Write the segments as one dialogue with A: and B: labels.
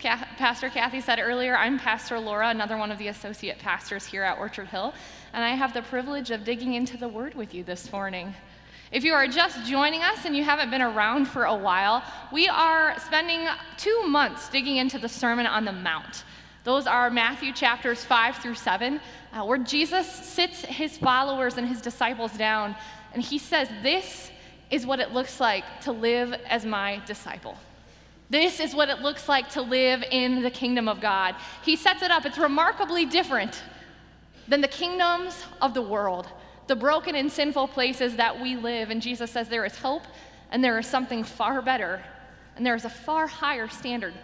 A: Pastor Kathy said earlier, I'm Pastor Laura, another one of the associate pastors here at Orchard Hill, and I have the privilege of digging into the Word with you this morning. If you are just joining us and you haven't been around for a while, we are spending two months digging into the Sermon on the Mount. Those are Matthew chapters 5 through 7, uh, where Jesus sits his followers and his disciples down, and he says, This is what it looks like to live as my disciple. This is what it looks like to live in the kingdom of God. He sets it up, it's remarkably different than the kingdoms of the world, the broken and sinful places that we live. And Jesus says there is hope and there is something far better, and there is a far higher standard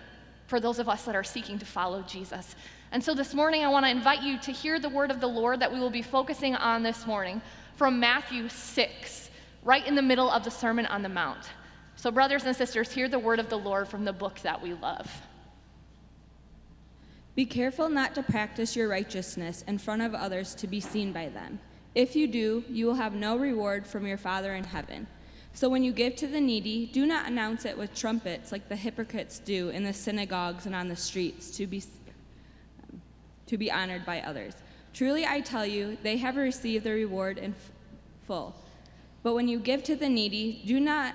A: for those of us that are seeking to follow Jesus. And so this morning, I want to invite you to hear the word of the Lord that we will be focusing on this morning from Matthew 6, right in the middle of the Sermon on the Mount. So, brothers and sisters, hear the word of the Lord from the book that we love.
B: Be careful not to practice your righteousness in front of others to be seen by them. If you do, you will have no reward from your Father in heaven. So when you give to the needy, do not announce it with trumpets like the hypocrites do in the synagogues and on the streets to be, to be honored by others. Truly I tell you, they have received their reward in full. But when you give to the needy, do not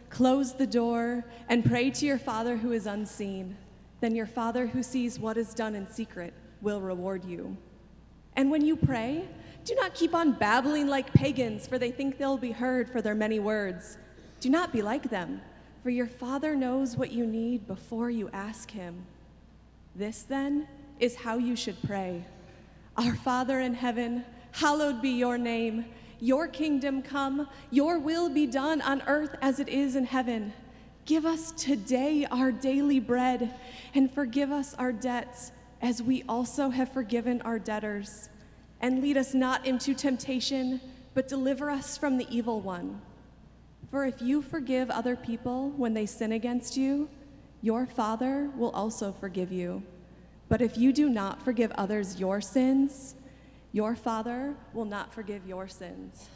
C: Close the door and pray to your Father who is unseen. Then your Father who sees what is done in secret will reward you. And when you pray, do not keep on babbling like pagans, for they think they'll be heard for their many words. Do not be like them, for your Father knows what you need before you ask Him. This, then, is how you should pray Our Father in heaven, hallowed be your name. Your kingdom come, your will be done on earth as it is in heaven. Give us today our daily bread, and forgive us our debts as we also have forgiven our debtors. And lead us not into temptation, but deliver us from the evil one. For if you forgive other people when they sin against you, your Father will also forgive you. But if you do not forgive others your sins, your Father will not forgive your sins.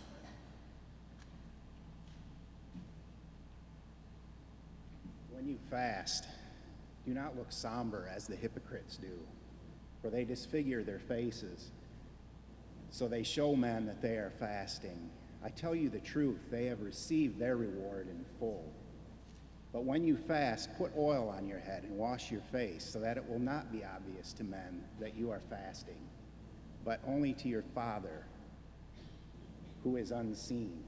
D: When you fast, do not look somber as the hypocrites do, for they disfigure their faces, so they show men that they are fasting. I tell you the truth, they have received their reward in full. But when you fast, put oil on your head and wash your face, so that it will not be obvious to men that you are fasting but only to your Father who is unseen,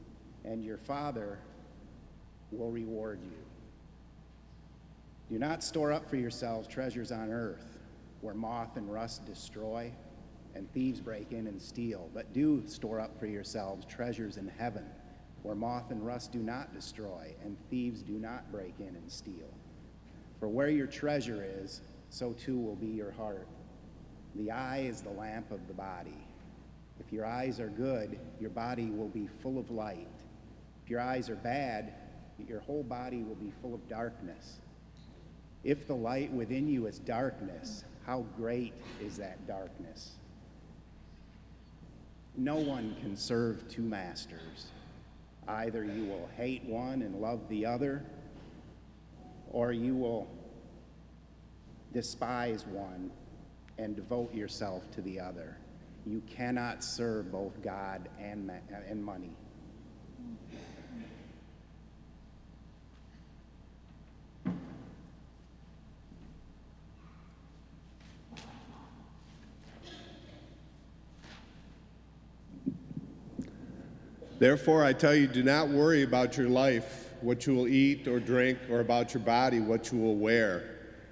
D: and your Father will reward you. Do not store up for yourselves treasures on earth, where moth and rust destroy, and thieves break in and steal, but do store up for yourselves treasures in heaven, where moth and rust do not destroy, and thieves do not break in and steal. For where your treasure is, so too will be your heart. The eye is the lamp of the body. If your eyes are good, your body will be full of light. If your eyes are bad, your whole body will be full of darkness. If the light within you is darkness, how great is that darkness? No one can serve two masters. Either you will hate one and love the other, or you will despise one and devote yourself to the other. You cannot serve both God and, and money.
E: Therefore, I tell you, do not worry about your life, what you will eat or drink, or about your body, what you will wear.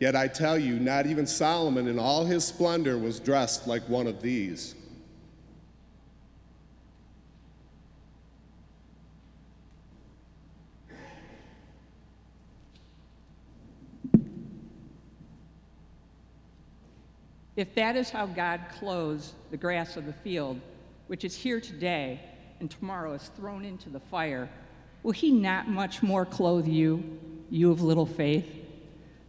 E: Yet I tell you, not even Solomon in all his splendor was dressed like one of these.
F: If that is how God clothes the grass of the field, which is here today and tomorrow is thrown into the fire, will He not much more clothe you, you of little faith?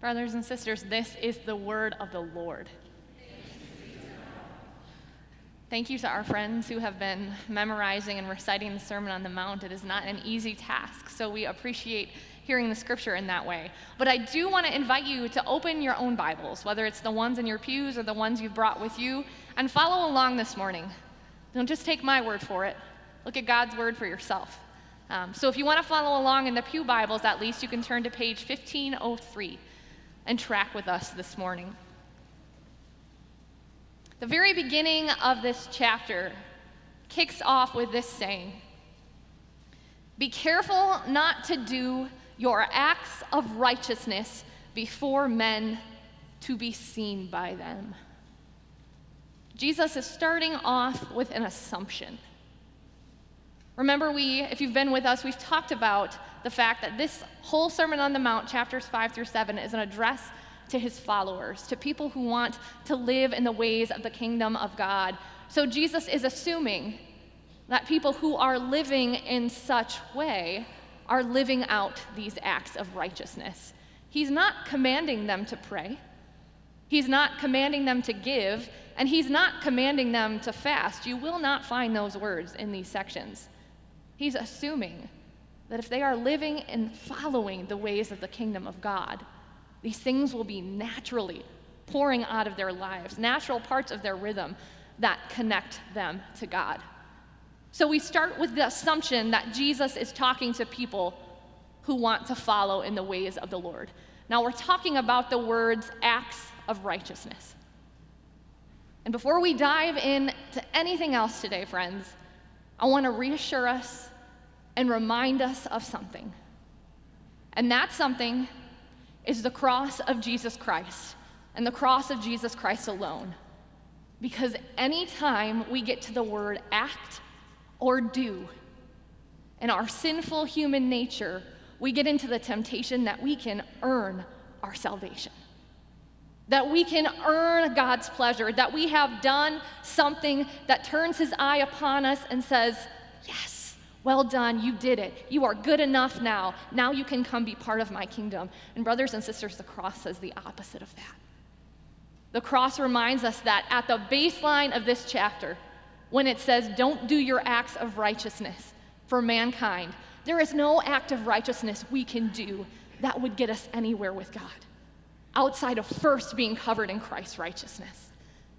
A: Brothers and sisters, this is the word of the Lord. Thank you to our friends who have been memorizing and reciting the Sermon on the Mount. It is not an easy task, so we appreciate hearing the scripture in that way. But I do want to invite you to open your own Bibles, whether it's the ones in your pews or the ones you've brought with you, and follow along this morning. Don't just take my word for it, look at God's word for yourself. Um, so if you want to follow along in the Pew Bibles, at least you can turn to page 1503 and track with us this morning. The very beginning of this chapter kicks off with this saying Be careful not to do your acts of righteousness before men to be seen by them. Jesus is starting off with an assumption. Remember, we, if you've been with us, we've talked about the fact that this whole Sermon on the Mount, chapters 5 through 7, is an address to his followers, to people who want to live in the ways of the kingdom of God. So Jesus is assuming that people who are living in such way are living out these acts of righteousness. He's not commanding them to pray. He's not commanding them to give, and he's not commanding them to fast. You will not find those words in these sections. He's assuming that if they are living and following the ways of the kingdom of God, these things will be naturally pouring out of their lives, natural parts of their rhythm that connect them to God. So we start with the assumption that Jesus is talking to people who want to follow in the ways of the Lord. Now we're talking about the words acts of righteousness. And before we dive into anything else today, friends, I want to reassure us and remind us of something. And that something is the cross of Jesus Christ and the cross of Jesus Christ alone. Because anytime we get to the word act or do. In our sinful human nature, we get into the temptation that we can earn our salvation. That we can earn God's pleasure, that we have done something that turns his eye upon us and says, Yes, well done, you did it. You are good enough now. Now you can come be part of my kingdom. And, brothers and sisters, the cross says the opposite of that. The cross reminds us that at the baseline of this chapter, when it says, Don't do your acts of righteousness for mankind. There is no act of righteousness we can do that would get us anywhere with God outside of first being covered in Christ's righteousness.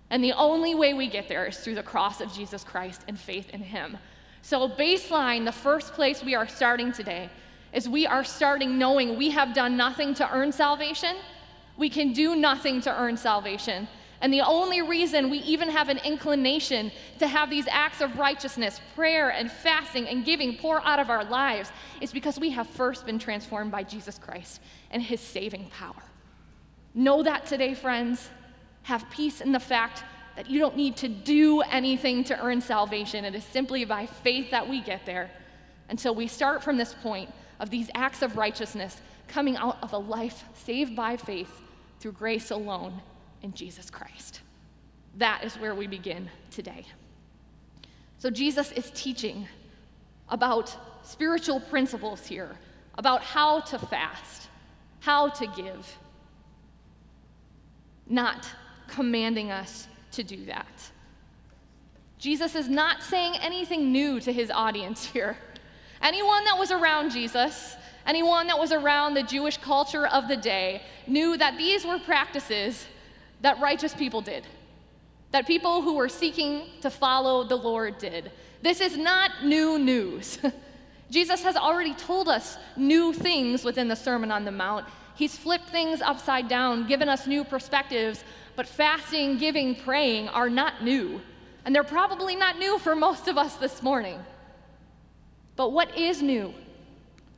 A: And the only way we get there is through the cross of Jesus Christ and faith in Him. So, baseline, the first place we are starting today is we are starting knowing we have done nothing to earn salvation. We can do nothing to earn salvation. And the only reason we even have an inclination to have these acts of righteousness, prayer and fasting and giving pour out of our lives is because we have first been transformed by Jesus Christ and his saving power. Know that today, friends. Have peace in the fact that you don't need to do anything to earn salvation. It is simply by faith that we get there. Until we start from this point of these acts of righteousness coming out of a life saved by faith through grace alone in Jesus Christ. That is where we begin today. So, Jesus is teaching about spiritual principles here, about how to fast, how to give, not commanding us to do that. Jesus is not saying anything new to his audience here. Anyone that was around Jesus, anyone that was around the Jewish culture of the day, knew that these were practices that righteous people did, that people who were seeking to follow the Lord did. This is not new news. Jesus has already told us new things within the Sermon on the Mount. He's flipped things upside down, given us new perspectives, but fasting, giving, praying are not new. And they're probably not new for most of us this morning. But what is new?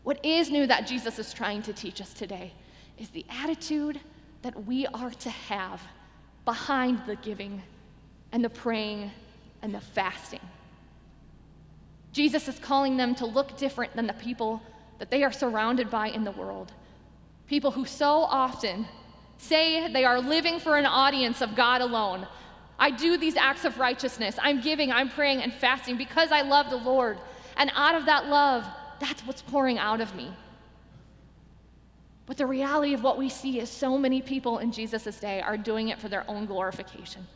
A: What is new that Jesus is trying to teach us today is the attitude that we are to have behind the giving and the praying and the fasting. Jesus is calling them to look different than the people that they are surrounded by in the world. People who so often say they are living for an audience of God alone. I do these acts of righteousness. I'm giving, I'm praying, and fasting because I love the Lord. And out of that love, that's what's pouring out of me. But the reality of what we see is so many people in Jesus' day are doing it for their own glorification,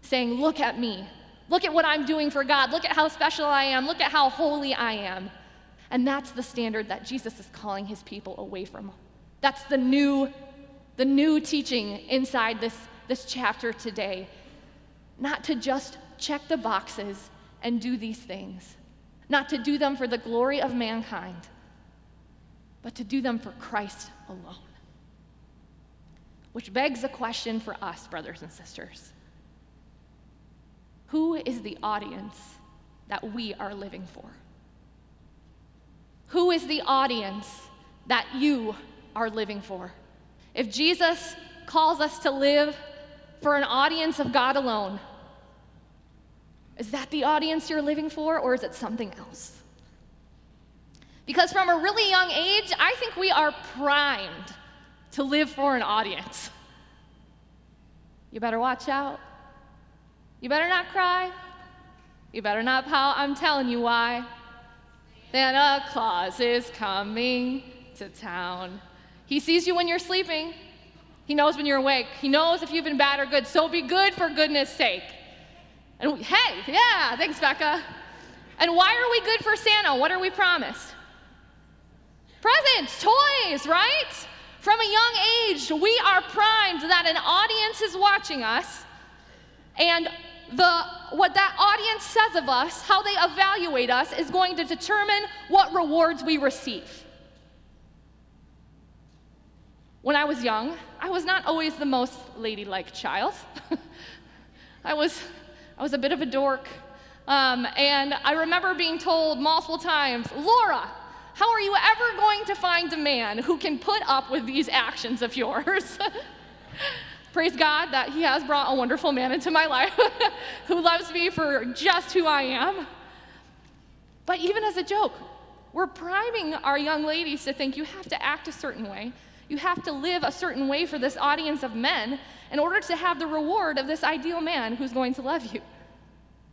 A: saying, Look at me. Look at what I'm doing for God. Look at how special I am. Look at how holy I am. And that's the standard that Jesus is calling his people away from. That's the new, the new teaching inside this, this chapter today. Not to just check the boxes and do these things, not to do them for the glory of mankind, but to do them for Christ alone. Which begs a question for us, brothers and sisters Who is the audience that we are living for? Who is the audience that you are living for? If Jesus calls us to live for an audience of God alone, is that the audience you're living for, or is it something else? Because from a really young age, I think we are primed to live for an audience. You better watch out. You better not cry. You better not pout. I'm telling you why. Santa Claus is coming to town. He sees you when you're sleeping. He knows when you're awake. He knows if you've been bad or good. So be good for goodness sake. And hey, yeah, thanks, Becca. And why are we good for Santa? What are we promised? Presents, toys, right? From a young age, we are primed that an audience is watching us, and the, what that audience says of us, how they evaluate us, is going to determine what rewards we receive. When I was young, I was not always the most ladylike child. I was, I was a bit of a dork. Um, and I remember being told multiple times, Laura, how are you ever going to find a man who can put up with these actions of yours? Praise God that He has brought a wonderful man into my life who loves me for just who I am. But even as a joke, we're priming our young ladies to think you have to act a certain way. You have to live a certain way for this audience of men in order to have the reward of this ideal man who's going to love you.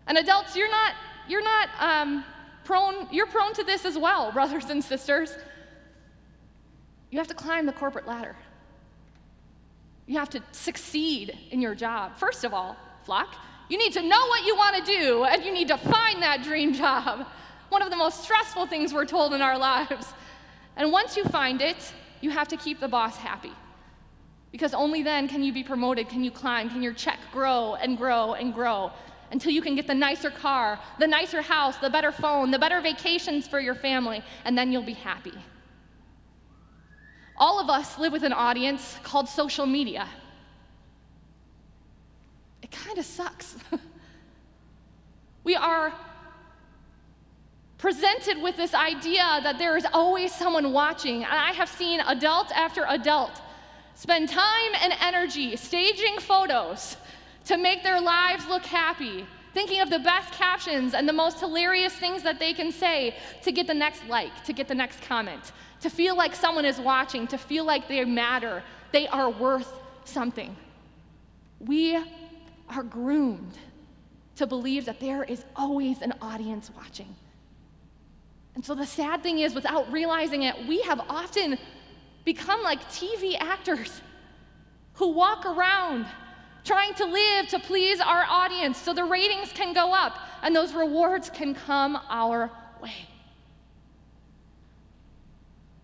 A: And adults, you're not, you're not um, prone, you're prone to this as well, brothers and sisters. You have to climb the corporate ladder. You have to succeed in your job. First of all, flock, you need to know what you want to do and you need to find that dream job. One of the most stressful things we're told in our lives. And once you find it, you have to keep the boss happy. Because only then can you be promoted, can you climb, can your check grow and grow and grow until you can get the nicer car, the nicer house, the better phone, the better vacations for your family, and then you'll be happy. All of us live with an audience called social media. It kind of sucks. we are presented with this idea that there is always someone watching. And I have seen adult after adult spend time and energy staging photos to make their lives look happy, thinking of the best captions and the most hilarious things that they can say to get the next like, to get the next comment, to feel like someone is watching, to feel like they matter, they are worth something. We are groomed to believe that there is always an audience watching. And so the sad thing is, without realizing it, we have often become like TV actors who walk around trying to live to please our audience so the ratings can go up and those rewards can come our way.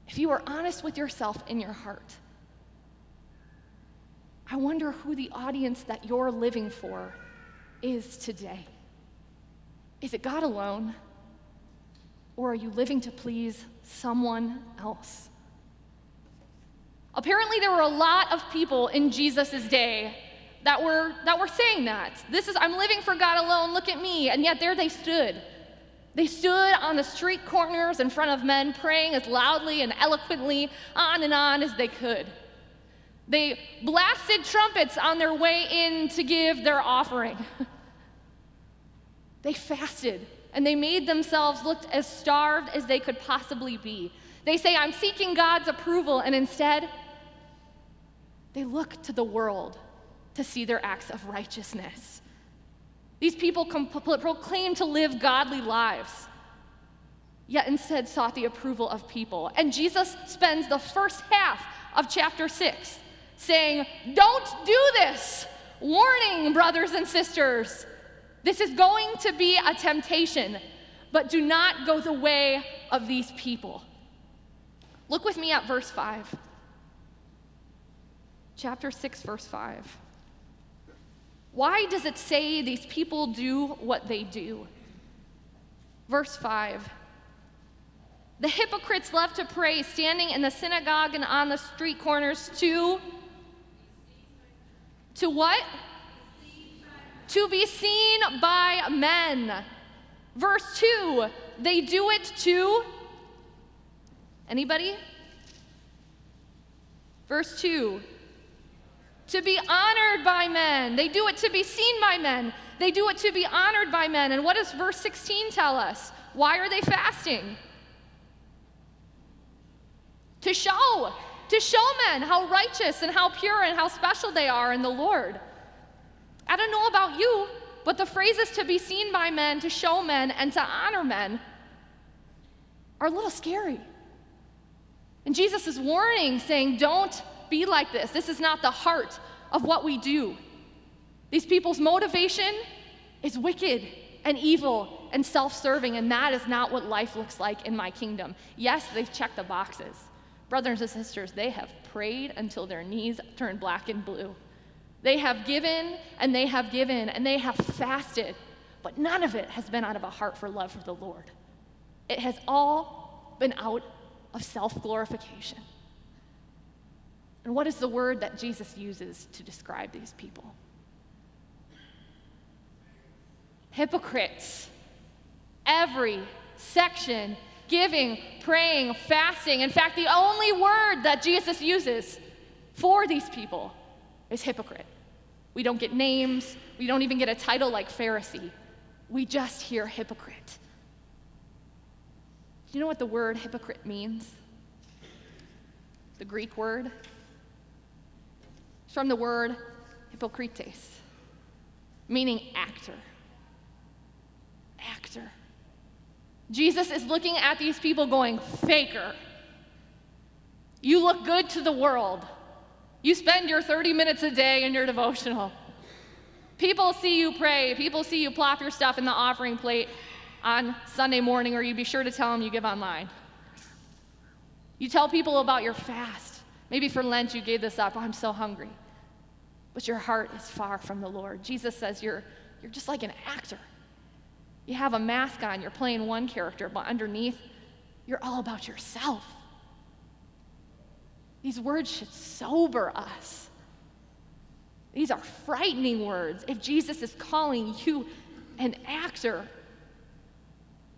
A: If you are honest with yourself in your heart, I wonder who the audience that you're living for is today. Is it God alone? Or are you living to please someone else? Apparently, there were a lot of people in Jesus' day that were, that were saying that. This is, I'm living for God alone, look at me. And yet, there they stood. They stood on the street corners in front of men, praying as loudly and eloquently on and on as they could. They blasted trumpets on their way in to give their offering. they fasted and they made themselves look as starved as they could possibly be. They say, I'm seeking God's approval, and instead, they look to the world to see their acts of righteousness. These people proclaim to live godly lives, yet instead sought the approval of people. And Jesus spends the first half of chapter 6 saying, Don't do this. Warning, brothers and sisters. This is going to be a temptation, but do not go the way of these people. Look with me at verse 5. Chapter 6, verse 5. Why does it say these people do what they do? Verse 5. The hypocrites love to pray, standing in the synagogue and on the street corners to to what? To be seen by men. Verse 2, they do it to anybody? Verse 2, to be honored by men. They do it to be seen by men. They do it to be honored by men. And what does verse 16 tell us? Why are they fasting? To show to show men how righteous and how pure and how special they are in the Lord. I don't know about you, but the phrases to be seen by men, to show men, and to honor men are a little scary. And Jesus is warning, saying, Don't be like this. This is not the heart of what we do. These people's motivation is wicked and evil and self serving, and that is not what life looks like in my kingdom. Yes, they've checked the boxes. Brothers and sisters, they have prayed until their knees turn black and blue. They have given and they have given and they have fasted, but none of it has been out of a heart for love for the Lord. It has all been out of self glorification. And what is the word that Jesus uses to describe these people? Hypocrites. Every section giving, praying, fasting. In fact, the only word that Jesus uses for these people is hypocrite. We don't get names, we don't even get a title like Pharisee. We just hear hypocrite. Do you know what the word hypocrite means? The Greek word? It's from the word hypokrites, meaning actor. Actor. Jesus is looking at these people going, Faker. You look good to the world. You spend your 30 minutes a day in your devotional. People see you pray. People see you plop your stuff in the offering plate on Sunday morning, or you be sure to tell them you give online. You tell people about your fast. Maybe for Lent you gave this up. Oh, I'm so hungry. But your heart is far from the Lord. Jesus says you're, you're just like an actor. You have a mask on, you're playing one character, but underneath, you're all about yourself. These words should sober us. These are frightening words if Jesus is calling you an actor.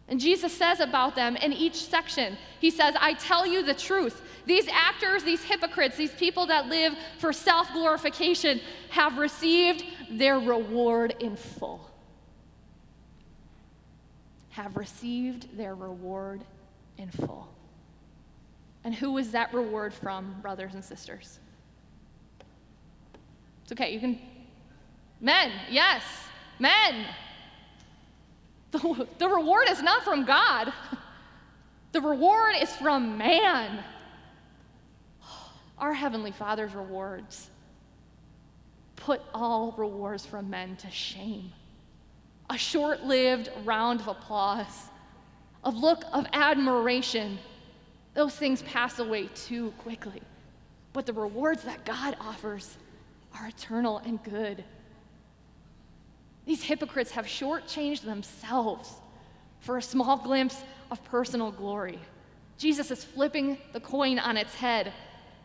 A: And Jesus says about them in each section, He says, I tell you the truth. These actors, these hypocrites, these people that live for self glorification have received their reward in full have received their reward in full. And who was that reward from, brothers and sisters? It's okay, you can. Men, yes, men. The, the reward is not from God, the reward is from man. Our Heavenly Father's rewards put all rewards from men to shame. A short lived round of applause, of look of admiration, those things pass away too quickly. But the rewards that God offers are eternal and good. These hypocrites have shortchanged themselves for a small glimpse of personal glory. Jesus is flipping the coin on its head.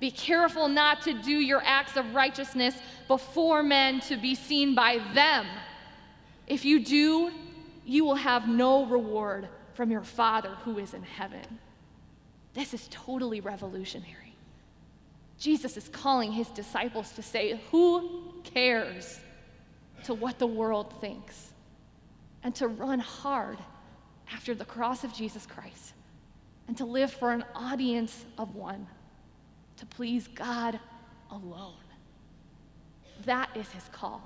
A: Be careful not to do your acts of righteousness before men to be seen by them. If you do, you will have no reward from your Father who is in heaven. This is totally revolutionary. Jesus is calling his disciples to say, Who cares to what the world thinks? And to run hard after the cross of Jesus Christ and to live for an audience of one, to please God alone. That is his call.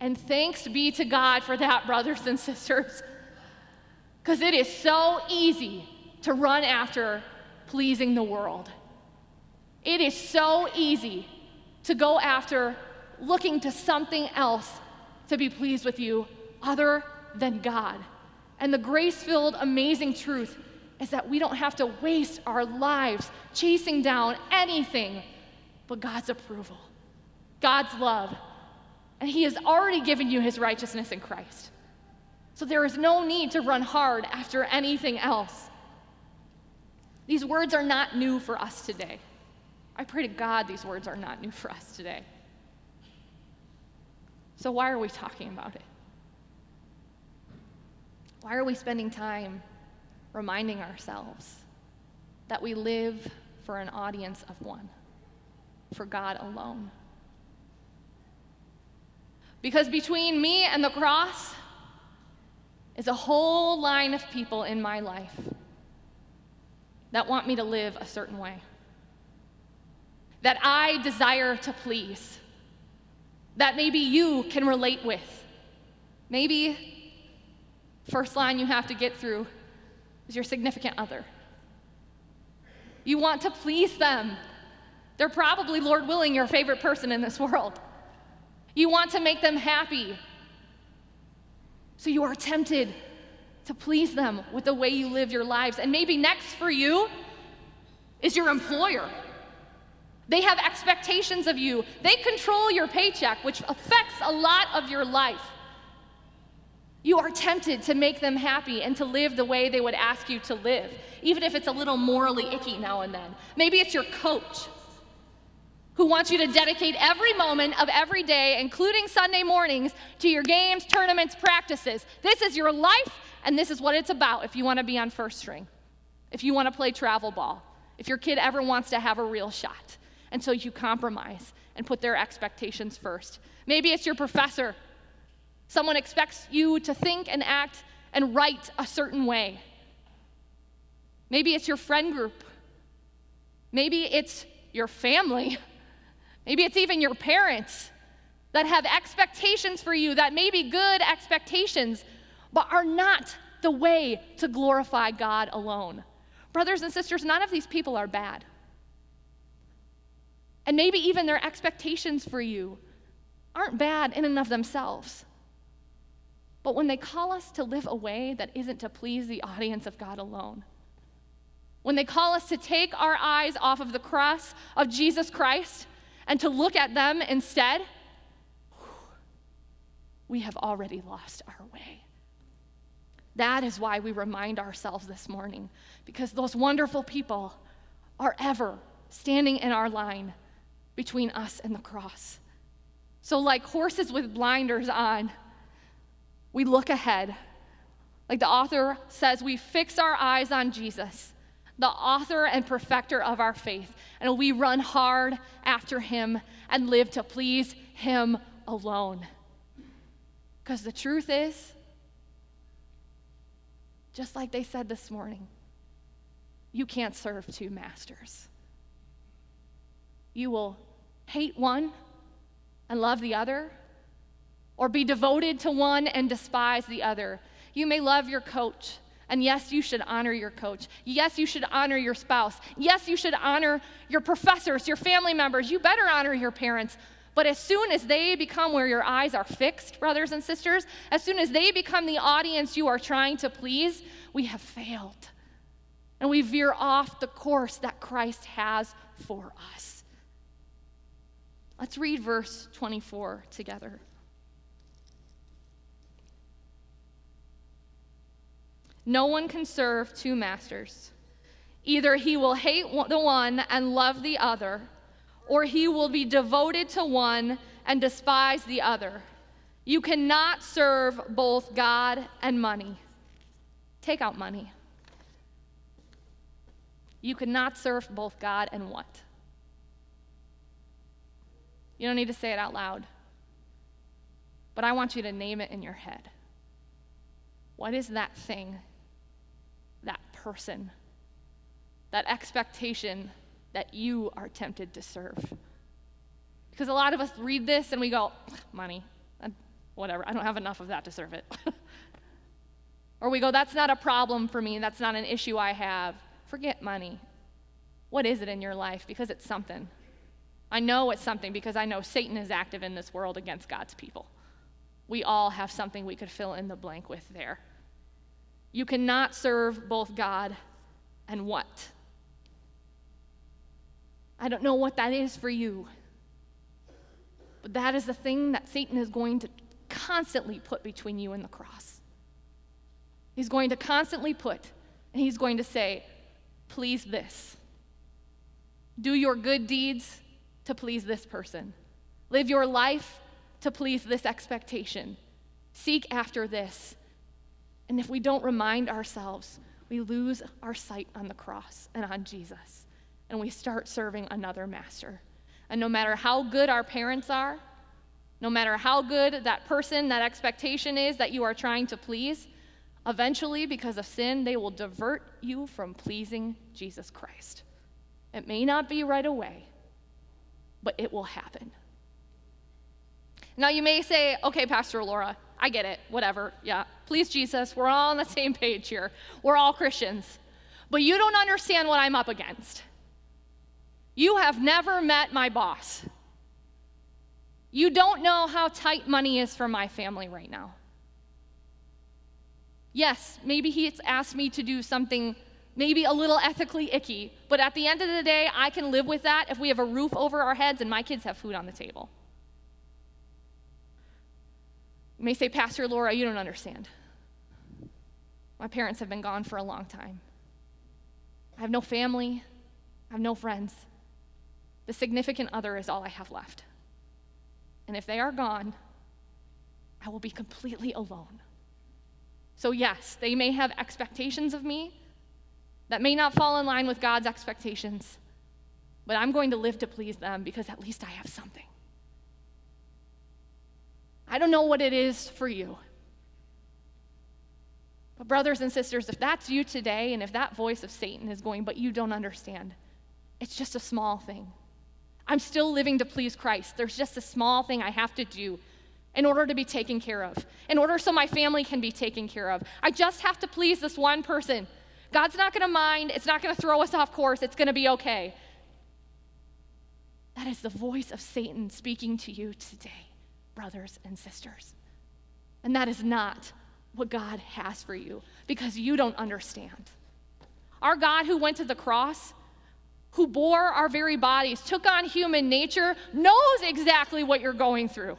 A: And thanks be to God for that, brothers and sisters, because it is so easy to run after pleasing the world. It is so easy to go after looking to something else to be pleased with you other than God. And the grace filled, amazing truth is that we don't have to waste our lives chasing down anything but God's approval, God's love. And He has already given you His righteousness in Christ. So there is no need to run hard after anything else. These words are not new for us today. I pray to God these words are not new for us today. So, why are we talking about it? Why are we spending time reminding ourselves that we live for an audience of one, for God alone? Because between me and the cross is a whole line of people in my life that want me to live a certain way, that I desire to please, that maybe you can relate with. Maybe first line you have to get through is your significant other. You want to please them. They're probably, Lord willing, your favorite person in this world. You want to make them happy. So you are tempted to please them with the way you live your lives. And maybe next for you is your employer. They have expectations of you, they control your paycheck, which affects a lot of your life. You are tempted to make them happy and to live the way they would ask you to live, even if it's a little morally icky now and then. Maybe it's your coach who wants you to dedicate every moment of every day, including Sunday mornings, to your games, tournaments, practices. This is your life, and this is what it's about if you want to be on first string, if you want to play travel ball, if your kid ever wants to have a real shot. And so you compromise and put their expectations first. Maybe it's your professor. Someone expects you to think and act and write a certain way. Maybe it's your friend group. Maybe it's your family. Maybe it's even your parents that have expectations for you that may be good expectations, but are not the way to glorify God alone. Brothers and sisters, none of these people are bad. And maybe even their expectations for you aren't bad in and of themselves. But when they call us to live a way that isn't to please the audience of God alone, when they call us to take our eyes off of the cross of Jesus Christ and to look at them instead, we have already lost our way. That is why we remind ourselves this morning, because those wonderful people are ever standing in our line between us and the cross. So, like horses with blinders on, we look ahead. Like the author says, we fix our eyes on Jesus the author and perfecter of our faith. And we run hard after him and live to please him alone. Because the truth is, just like they said this morning, you can't serve two masters. You will hate one and love the other, or be devoted to one and despise the other. You may love your coach and yes, you should honor your coach. Yes, you should honor your spouse. Yes, you should honor your professors, your family members. You better honor your parents. But as soon as they become where your eyes are fixed, brothers and sisters, as soon as they become the audience you are trying to please, we have failed. And we veer off the course that Christ has for us. Let's read verse 24 together. No one can serve two masters. Either he will hate the one and love the other, or he will be devoted to one and despise the other. You cannot serve both God and money. Take out money. You cannot serve both God and what? You don't need to say it out loud. But I want you to name it in your head. What is that thing, that person, that expectation that you are tempted to serve? Because a lot of us read this and we go, money, uh, whatever, I don't have enough of that to serve it. or we go, that's not a problem for me, that's not an issue I have. Forget money. What is it in your life? Because it's something. I know it's something because I know Satan is active in this world against God's people. We all have something we could fill in the blank with there. You cannot serve both God and what? I don't know what that is for you. But that is the thing that Satan is going to constantly put between you and the cross. He's going to constantly put, and he's going to say, please this. Do your good deeds to please this person. Live your life to please this expectation. Seek after this. And if we don't remind ourselves, we lose our sight on the cross and on Jesus, and we start serving another master. And no matter how good our parents are, no matter how good that person, that expectation is that you are trying to please, eventually, because of sin, they will divert you from pleasing Jesus Christ. It may not be right away, but it will happen. Now, you may say, okay, Pastor Laura, I get it, whatever, yeah. Please, Jesus, we're all on the same page here. We're all Christians. But you don't understand what I'm up against. You have never met my boss. You don't know how tight money is for my family right now. Yes, maybe he's asked me to do something maybe a little ethically icky, but at the end of the day, I can live with that if we have a roof over our heads and my kids have food on the table. You may say, Pastor Laura, you don't understand. My parents have been gone for a long time. I have no family, I have no friends. The significant other is all I have left. And if they are gone, I will be completely alone. So, yes, they may have expectations of me, that may not fall in line with God's expectations, but I'm going to live to please them because at least I have something. I don't know what it is for you. But, brothers and sisters, if that's you today and if that voice of Satan is going, but you don't understand, it's just a small thing. I'm still living to please Christ. There's just a small thing I have to do in order to be taken care of, in order so my family can be taken care of. I just have to please this one person. God's not going to mind. It's not going to throw us off course. It's going to be okay. That is the voice of Satan speaking to you today, brothers and sisters. And that is not what God has for you because you don't understand. Our God who went to the cross, who bore our very bodies, took on human nature, knows exactly what you're going through.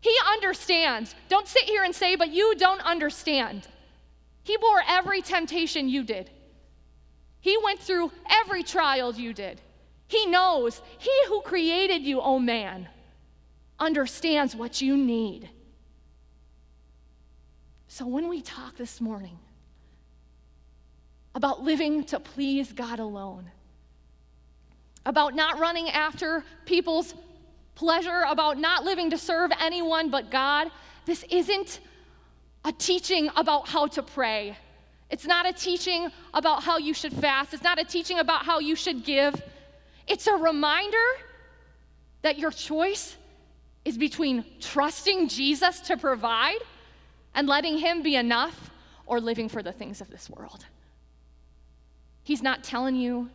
A: He understands. Don't sit here and say, but you don't understand. He bore every temptation you did. He went through every trial you did. He knows. He who created you, oh man, understands what you need. So when we talk this morning about living to please God alone, about not running after people's pleasure, about not living to serve anyone but God, this isn't a teaching about how to pray. It's not a teaching about how you should fast. It's not a teaching about how you should give. It's a reminder that your choice is between trusting Jesus to provide and letting Him be enough or living for the things of this world. He's not telling you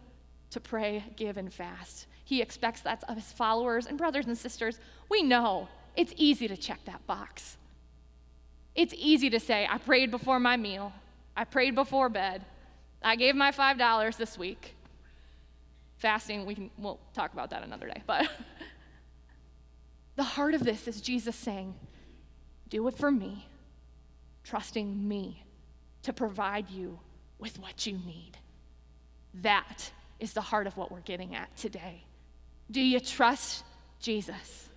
A: to pray, give, and fast. He expects that of his followers and brothers and sisters. We know it's easy to check that box. It's easy to say, I prayed before my meal, I prayed before bed, I gave my $5 this week. Fasting, we can, we'll talk about that another day. But the heart of this is Jesus saying, Do it for me, trusting me to provide you with what you need. That is the heart of what we're getting at today. Do you trust Jesus?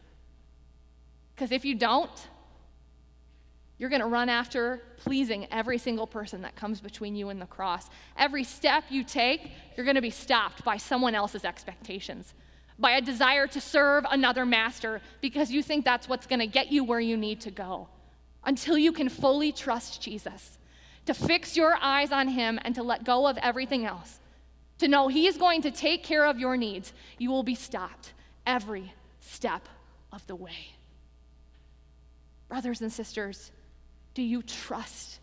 A: Because if you don't, you're going to run after pleasing every single person that comes between you and the cross. Every step you take, you're going to be stopped by someone else's expectations, by a desire to serve another master because you think that's what's going to get you where you need to go. Until you can fully trust Jesus, to fix your eyes on Him and to let go of everything else, to know He is going to take care of your needs, you will be stopped every step of the way. Brothers and sisters, do you trust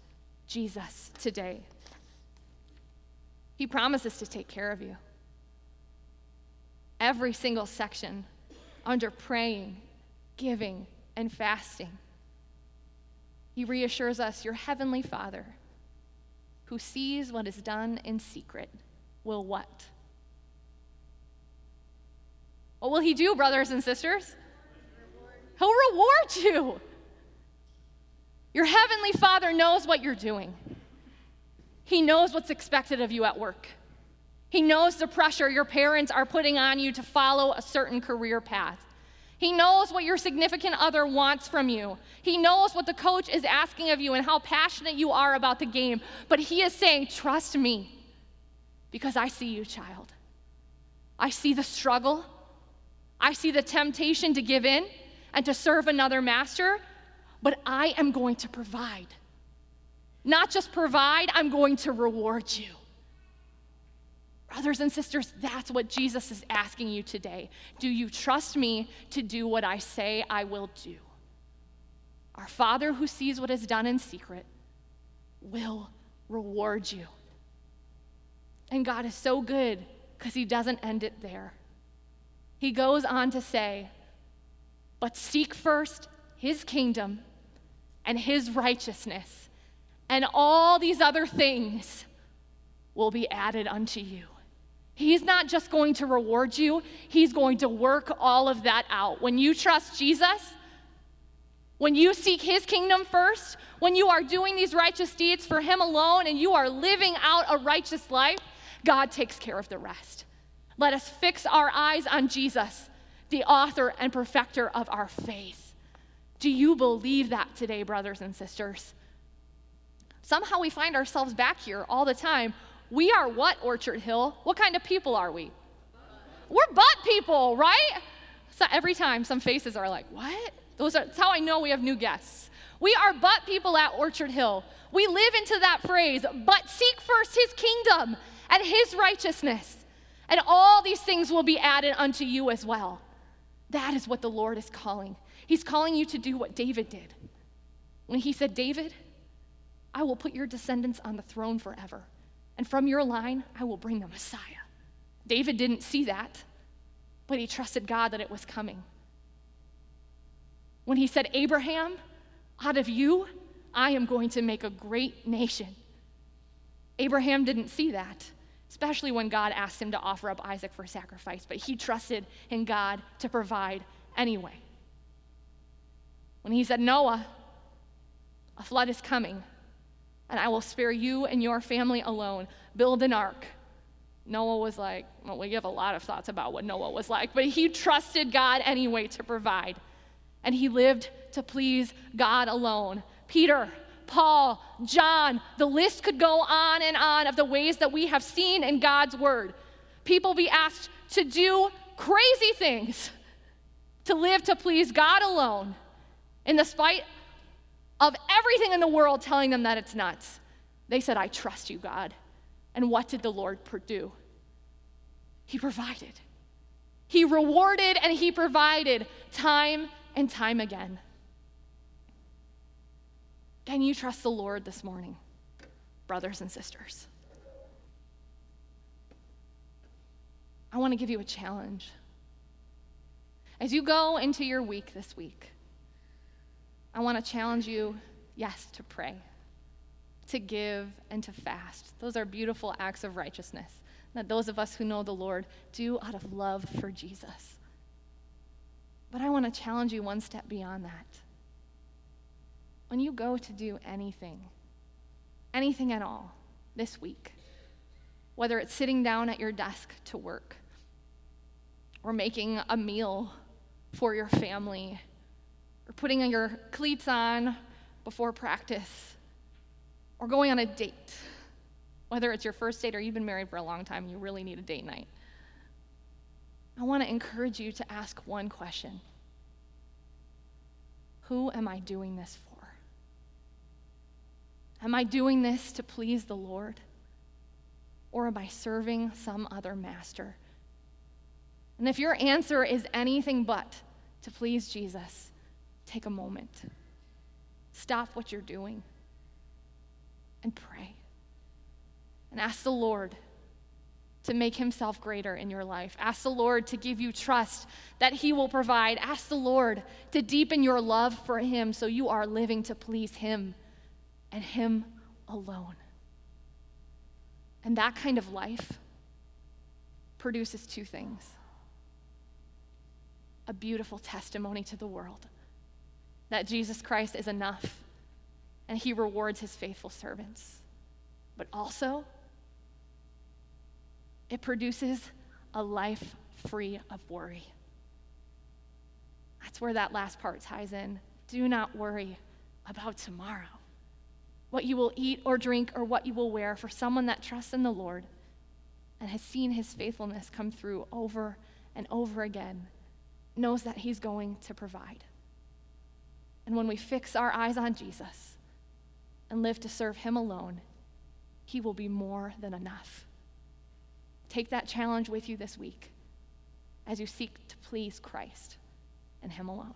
A: Jesus today? He promises to take care of you. Every single section under praying, giving, and fasting. He reassures us, Your heavenly Father, who sees what is done in secret, will what? What will He do, brothers and sisters? He'll reward you. Your heavenly Father knows what you're doing. He knows what's expected of you at work. He knows the pressure your parents are putting on you to follow a certain career path. He knows what your significant other wants from you. He knows what the coach is asking of you and how passionate you are about the game. But he is saying, Trust me, because I see you, child. I see the struggle. I see the temptation to give in and to serve another master but I am going to provide. Not just provide, I'm going to reward you. Brothers and sisters, that's what Jesus is asking you today. Do you trust me to do what I say I will do? Our Father who sees what is done in secret will reward you. And God is so good because He doesn't end it there. He goes on to say, But seek first His kingdom and his righteousness, and all these other things will be added unto you. He's not just going to reward you, He's going to work all of that out. When you trust Jesus, when you seek His kingdom first, when you are doing these righteous deeds for Him alone and you are living out a righteous life, God takes care of the rest. Let us fix our eyes on Jesus, the author and perfecter of our faith. Do you believe that today, brothers and sisters? Somehow we find ourselves back here all the time. We are what, Orchard Hill? What kind of people are we? We're but people, right? So every time some faces are like, what? Those are, that's how I know we have new guests. We are but people at Orchard Hill. We live into that phrase, but seek first his kingdom and his righteousness, and all these things will be added unto you as well. That is what the Lord is calling. He's calling you to do what David did. When he said, David, I will put your descendants on the throne forever, and from your line, I will bring the Messiah. David didn't see that, but he trusted God that it was coming. When he said, Abraham, out of you, I am going to make a great nation. Abraham didn't see that, especially when God asked him to offer up Isaac for sacrifice, but he trusted in God to provide anyway. When he said, Noah, a flood is coming, and I will spare you and your family alone. Build an ark. Noah was like, well, we have a lot of thoughts about what Noah was like, but he trusted God anyway to provide. And he lived to please God alone. Peter, Paul, John, the list could go on and on of the ways that we have seen in God's word. People be asked to do crazy things, to live to please God alone. In the spite of everything in the world telling them that it's nuts, they said, I trust you, God. And what did the Lord do? He provided. He rewarded and he provided time and time again. Can you trust the Lord this morning, brothers and sisters? I want to give you a challenge As you go into your week this week, I want to challenge you, yes, to pray, to give, and to fast. Those are beautiful acts of righteousness that those of us who know the Lord do out of love for Jesus. But I want to challenge you one step beyond that. When you go to do anything, anything at all this week, whether it's sitting down at your desk to work, or making a meal for your family, or putting your cleats on before practice, or going on a date, whether it's your first date or you've been married for a long time and you really need a date night. I want to encourage you to ask one question Who am I doing this for? Am I doing this to please the Lord? Or am I serving some other master? And if your answer is anything but to please Jesus, take a moment. Stop what you're doing and pray. And ask the Lord to make himself greater in your life. Ask the Lord to give you trust that he will provide. Ask the Lord to deepen your love for him so you are living to please him and him alone. And that kind of life produces two things a beautiful testimony to the world that Jesus Christ is enough and he rewards his faithful servants. But also, it produces a life free of worry. That's where that last part ties in. Do not worry about tomorrow, what you will eat or drink or what you will wear, for someone that trusts in the Lord and has seen his faithfulness come through over and over again knows that he's going to provide. And when we fix our eyes on Jesus and live to serve him alone, he will be more than enough. Take that challenge with you this week as you seek to please Christ and him alone.